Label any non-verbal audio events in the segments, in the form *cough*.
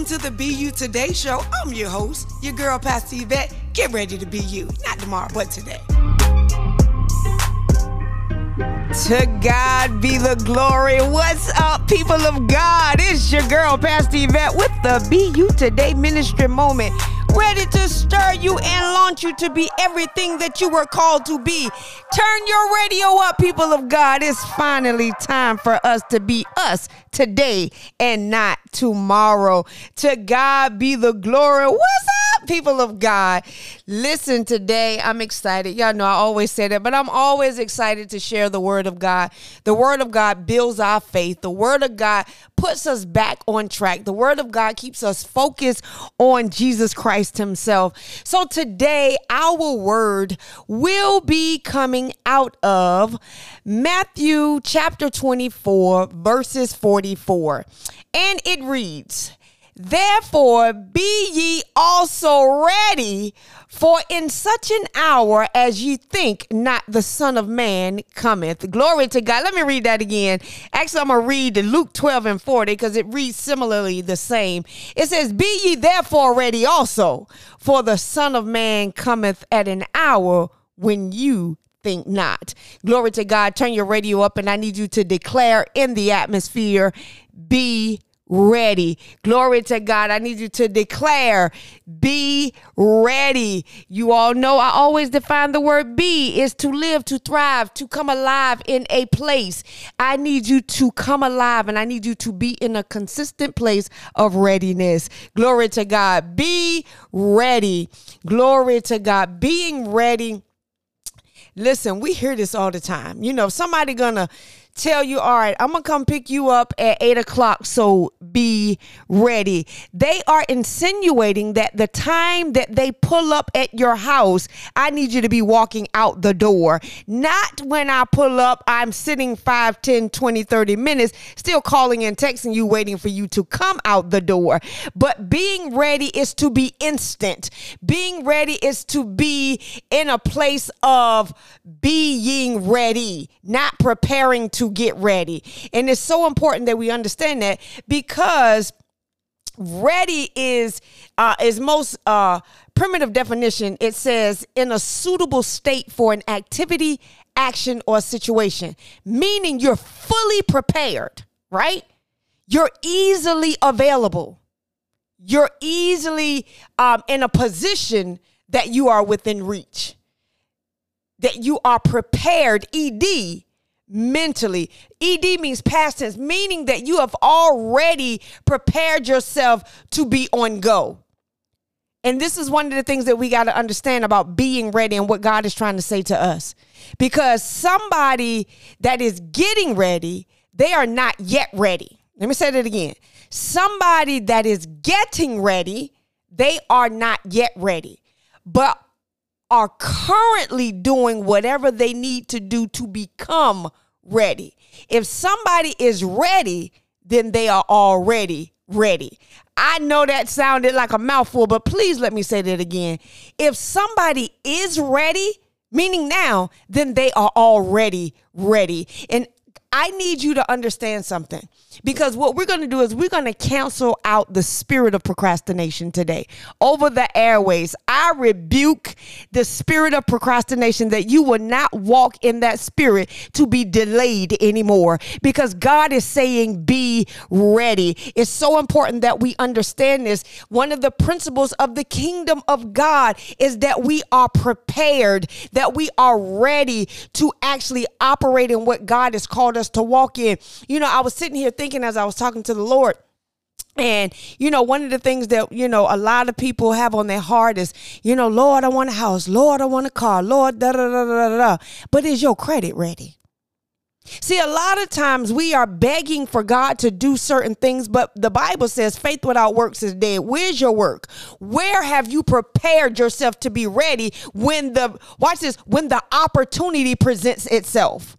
Welcome to the You Today show. I'm your host, your girl, Pastor Yvette. Get ready to be you. Not tomorrow, but today. To God be the glory. What's up, people of God? It's your girl, Pastor Yvette, with the You Today ministry moment ready to stir you and launch you to be everything that you were called to be. Turn your radio up, people of God. It's finally time for us to be us today and not tomorrow. To God be the glory. What's up, *laughs* people of God? Listen, today I'm excited. Y'all know I always say that, but I'm always excited to share the word of God. The word of God builds our faith. The word of God puts us back on track. The word of God keeps us focused on Jesus Christ himself. So today our word will be coming out of Matthew chapter 24 verses 44. And it reads, Therefore, be ye also ready, for in such an hour as ye think not the Son of Man cometh. Glory to God. Let me read that again. Actually, I'm going to read the Luke 12 and 40 because it reads similarly the same. It says, Be ye therefore ready also, for the Son of Man cometh at an hour when you think not. Glory to God. Turn your radio up, and I need you to declare in the atmosphere, Be ready. Glory to God. I need you to declare, be ready. You all know I always define the word be is to live, to thrive, to come alive in a place. I need you to come alive and I need you to be in a consistent place of readiness. Glory to God. Be ready. Glory to God. Being ready. Listen, we hear this all the time. You know, somebody gonna tell you, all right, I'm gonna come pick you up at eight o'clock, so be ready. They are insinuating that the time that they pull up at your house, I need you to be walking out the door. Not when I pull up, I'm sitting 5, 10, 20, 30 minutes, still calling and texting you, waiting for you to come out the door. But being ready is to be instant. Being ready is to be in a place of being ready, not preparing to get ready. And it's so important that we understand that because ready is uh, is most uh, primitive definition. It says in a suitable state for an activity, action, or situation, meaning you're fully prepared. Right? You're easily available. You're easily um, in a position that you are within reach. That you are prepared. Ed mentally. ED means past tense, meaning that you have already prepared yourself to be on go. And this is one of the things that we got to understand about being ready and what God is trying to say to us. Because somebody that is getting ready, they are not yet ready. Let me say that again. Somebody that is getting ready, they are not yet ready. But are currently doing whatever they need to do to become ready. If somebody is ready, then they are already ready. I know that sounded like a mouthful, but please let me say that again. If somebody is ready, meaning now, then they are already ready. And I need you to understand something because what we're going to do is we're going to cancel out the spirit of procrastination today over the airways. I rebuke the spirit of procrastination that you will not walk in that spirit to be delayed anymore because God is saying, be ready. It's so important that we understand this. One of the principles of the kingdom of God is that we are prepared, that we are ready to actually operate in what God has called us us to walk in. You know, I was sitting here thinking as I was talking to the Lord. And, you know, one of the things that, you know, a lot of people have on their heart is, you know, Lord, I want a house. Lord, I want a car. Lord, da da da da da. But is your credit ready? See, a lot of times we are begging for God to do certain things, but the Bible says faith without works is dead. Where's your work? Where have you prepared yourself to be ready when the, watch this, when the opportunity presents itself?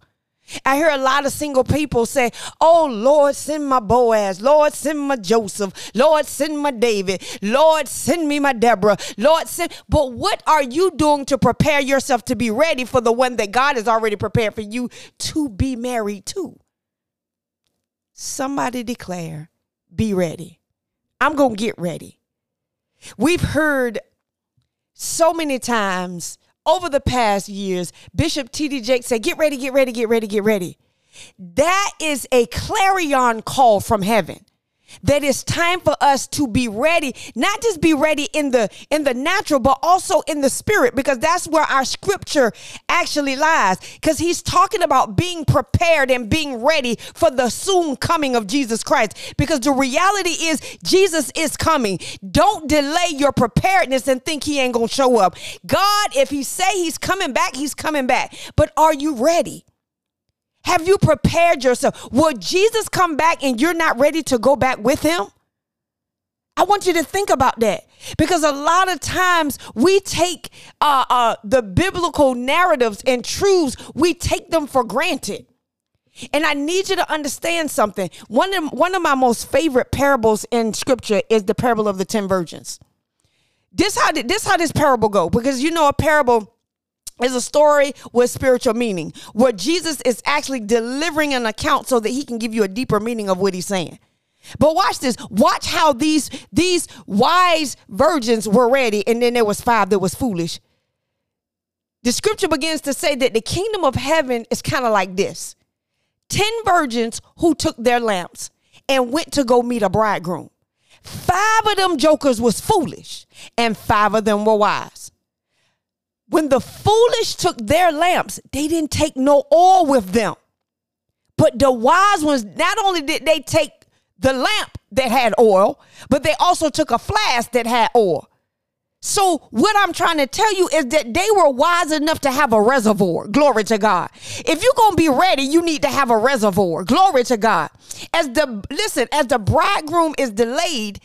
I hear a lot of single people say, Oh Lord, send my Boaz. Lord, send my Joseph. Lord, send my David. Lord, send me my Deborah. Lord, send. But what are you doing to prepare yourself to be ready for the one that God has already prepared for you to be married to? Somebody declare, Be ready. I'm going to get ready. We've heard so many times over the past years, Bishop T.D. Jakes say, Get ready, get ready, get ready, get ready. That is a clarion call from heaven that it's time for us to be ready not just be ready in the in the natural but also in the spirit because that's where our scripture actually lies. Because he's talking about being prepared and being ready for the soon coming of Jesus Christ. Because the reality is Jesus is coming. Don't delay your preparedness and think he ain't to show up. God if he say he's coming back he's coming back. But are you ready have you prepared yourself? Will Jesus come back and you're not ready to go back with him? I want you to think about that because a lot of times we take uh, uh, the biblical narratives and truths, we take them for granted. And I need you to understand something. One of, one of my most favorite parables in scripture is the parable of the 10 virgins. This how this how this parable go because you know a parable is a story with spiritual meaning where Jesus is actually delivering an account so that he can give you a deeper meaning of what he's saying. But watch this. Watch how these these wise virgins were ready and then there was five that was foolish. The scripture begins to say that the kingdom of heaven is kind of like this. 10 virgins who took their lamps and went to go meet a bridegroom. Five of them jokers was foolish and five of them were wise. When the foolish took their lamps, they didn't take no oil with them. But the wise ones, not only did they take the lamp that had oil, but they also took a flask that had oil. So, what I'm trying to tell you is that they were wise enough to have a reservoir. Glory to God. If you're going to be ready, you need to have a reservoir. Glory to God. As the, listen, as the bridegroom is delayed,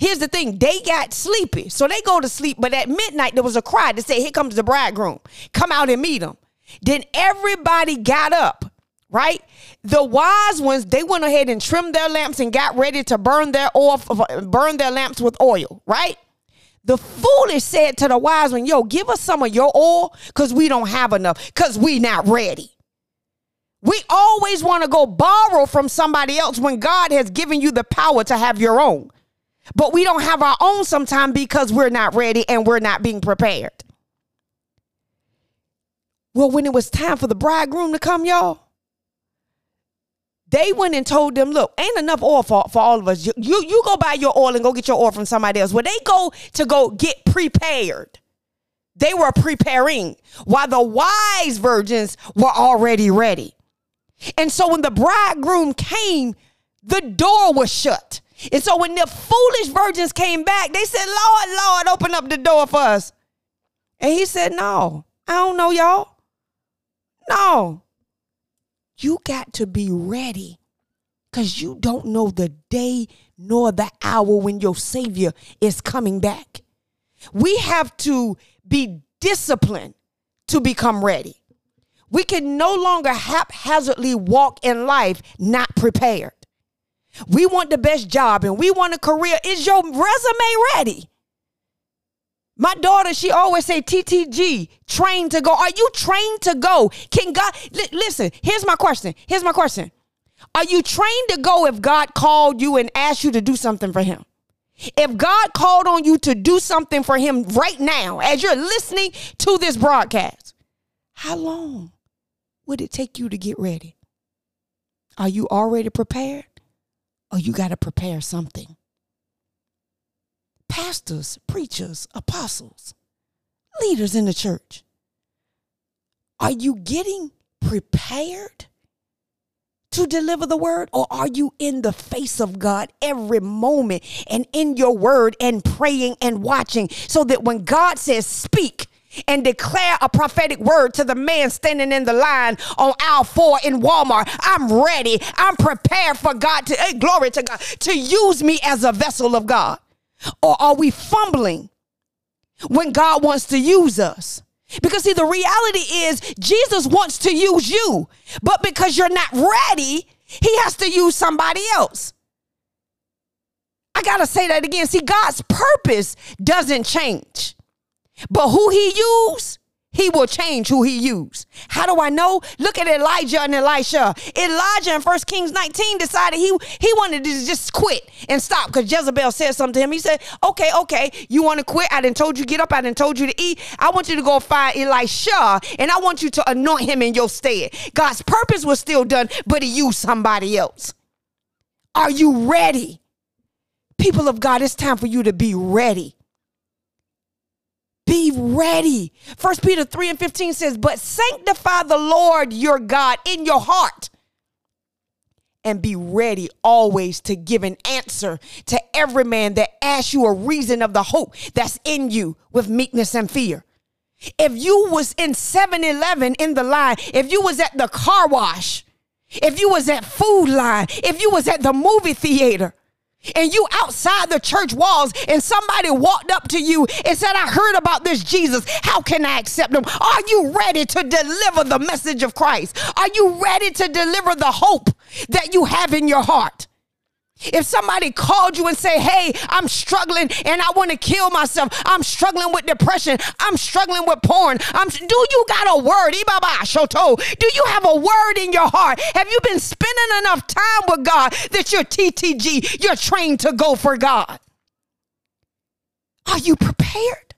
Here's the thing, they got sleepy. So they go to sleep, but at midnight there was a cry to say, Here comes the bridegroom. Come out and meet him. Then everybody got up, right? The wise ones, they went ahead and trimmed their lamps and got ready to burn their oil, burn their lamps with oil, right? The foolish said to the wise one, Yo, give us some of your oil because we don't have enough, because we not ready. We always want to go borrow from somebody else when God has given you the power to have your own. But we don't have our own sometimes because we're not ready and we're not being prepared. Well, when it was time for the bridegroom to come, y'all, they went and told them, look, ain't enough oil for, for all of us. You, you, you go buy your oil and go get your oil from somebody else. Well, they go to go get prepared. They were preparing while the wise virgins were already ready. And so when the bridegroom came, the door was shut. And so when the foolish virgins came back, they said, Lord, Lord, open up the door for us. And he said, No, I don't know y'all. No. You got to be ready because you don't know the day nor the hour when your Savior is coming back. We have to be disciplined to become ready. We can no longer haphazardly walk in life not prepared. We want the best job and we want a career. Is your resume ready? My daughter, she always say TTG, trained to go. Are you trained to go? Can God li- listen? Here's my question. Here's my question. Are you trained to go if God called you and asked you to do something for him? If God called on you to do something for him right now, as you're listening to this broadcast, how long would it take you to get ready? Are you already prepared? Or you got to prepare something. Pastors, preachers, apostles, leaders in the church, are you getting prepared to deliver the word or are you in the face of God every moment and in your word and praying and watching so that when God says speak, and declare a prophetic word to the man standing in the line on aisle four in Walmart. I'm ready. I'm prepared for God to, hey, glory to God, to use me as a vessel of God. Or are we fumbling when God wants to use us? Because see, the reality is Jesus wants to use you, but because you're not ready, he has to use somebody else. I got to say that again. See, God's purpose doesn't change. But who he used, he will change who he use. How do I know? Look at Elijah and Elisha. Elijah in 1 Kings 19 decided he, he wanted to just quit and stop because Jezebel said something to him. He said, okay, okay, you want to quit? I didn't told you get up. I didn't told you to eat. I want you to go find Elisha and I want you to anoint him in your stead. God's purpose was still done, but he used somebody else. Are you ready? People of God, it's time for you to be ready. Be ready. First Peter 3 and 15 says, But sanctify the Lord your God in your heart and be ready always to give an answer to every man that asks you a reason of the hope that's in you with meekness and fear. If you was in 7-Eleven in the line, if you was at the car wash, if you was at food line, if you was at the movie theater, and you outside the church walls and somebody walked up to you and said, I heard about this Jesus. How can I accept him? Are you ready to deliver the message of Christ? Are you ready to deliver the hope that you have in your heart? If somebody called you and say, "Hey, I'm struggling and I want to kill myself. I'm struggling with depression. I'm struggling with porn." I'm do you got a word? Shoto. Do you have a word in your heart? Have you been spending enough time with God that you're TTG, you're trained to go for God? Are you prepared?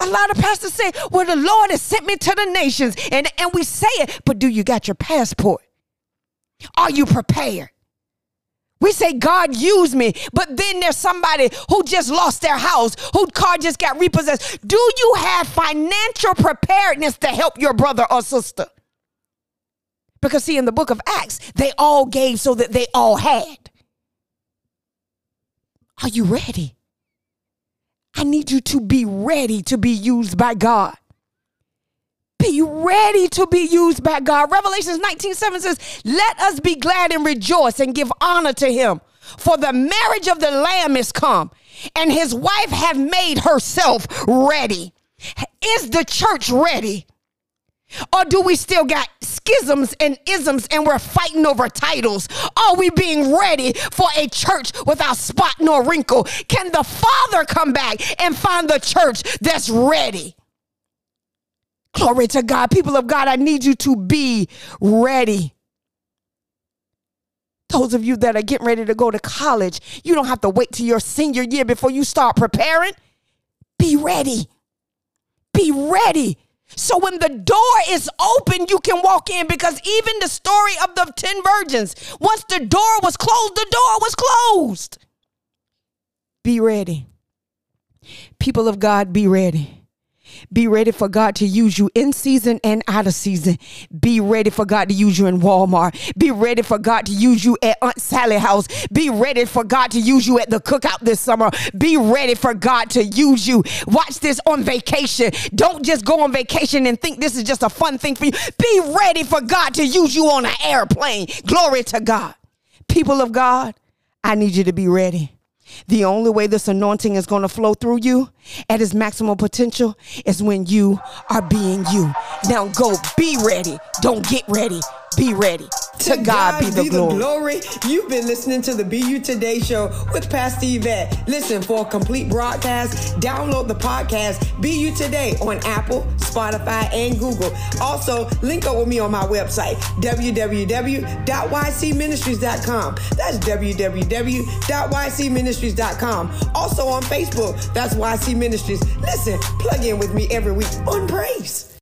A lot of pastors say, Well, the Lord has sent me to the nations. And, and we say it, but do you got your passport? Are you prepared? We say God use me, but then there's somebody who just lost their house, whose car just got repossessed. Do you have financial preparedness to help your brother or sister? Because, see, in the book of Acts, they all gave so that they all had. Are you ready? I need you to be ready to be used by God. Be ready to be used by God. Revelations 19 7 says, Let us be glad and rejoice and give honor to him. For the marriage of the Lamb is come, and his wife have made herself ready. Is the church ready? Or do we still got schisms and isms and we're fighting over titles? Are we being ready for a church without spot nor wrinkle? Can the Father come back and find the church that's ready? Glory to God. People of God, I need you to be ready. Those of you that are getting ready to go to college, you don't have to wait till your senior year before you start preparing. Be ready. Be ready. So when the door is open, you can walk in because even the story of the 10 virgins, once the door was closed, the door was closed. Be ready. People of God, be ready. Be ready for God to use you in season and out of season. Be ready for God to use you in Walmart. Be ready for God to use you at Aunt Sally house. Be ready for God to use you at the cookout this summer. Be ready for God to use you. Watch this on vacation. Don't just go on vacation and think this is just a fun thing for you. Be ready for God to use you on an airplane. Glory to God. People of God, I need you to be ready. The only way this anointing is going to flow through you at its maximum potential is when you are being you. Now go be ready. Don't get ready. Be ready. To, God, God, be, the, be glory. the glory. You've been listening to the BU Today Show with Pastor Yvette. Listen for a complete broadcast. Download the podcast BU Today on Apple, Spotify, and Google. Also, link up with me on my website, www.ycministries.com. That's www.ycministries.com. Also on Facebook, that's YC Ministries. Listen, plug in with me every week on Praise.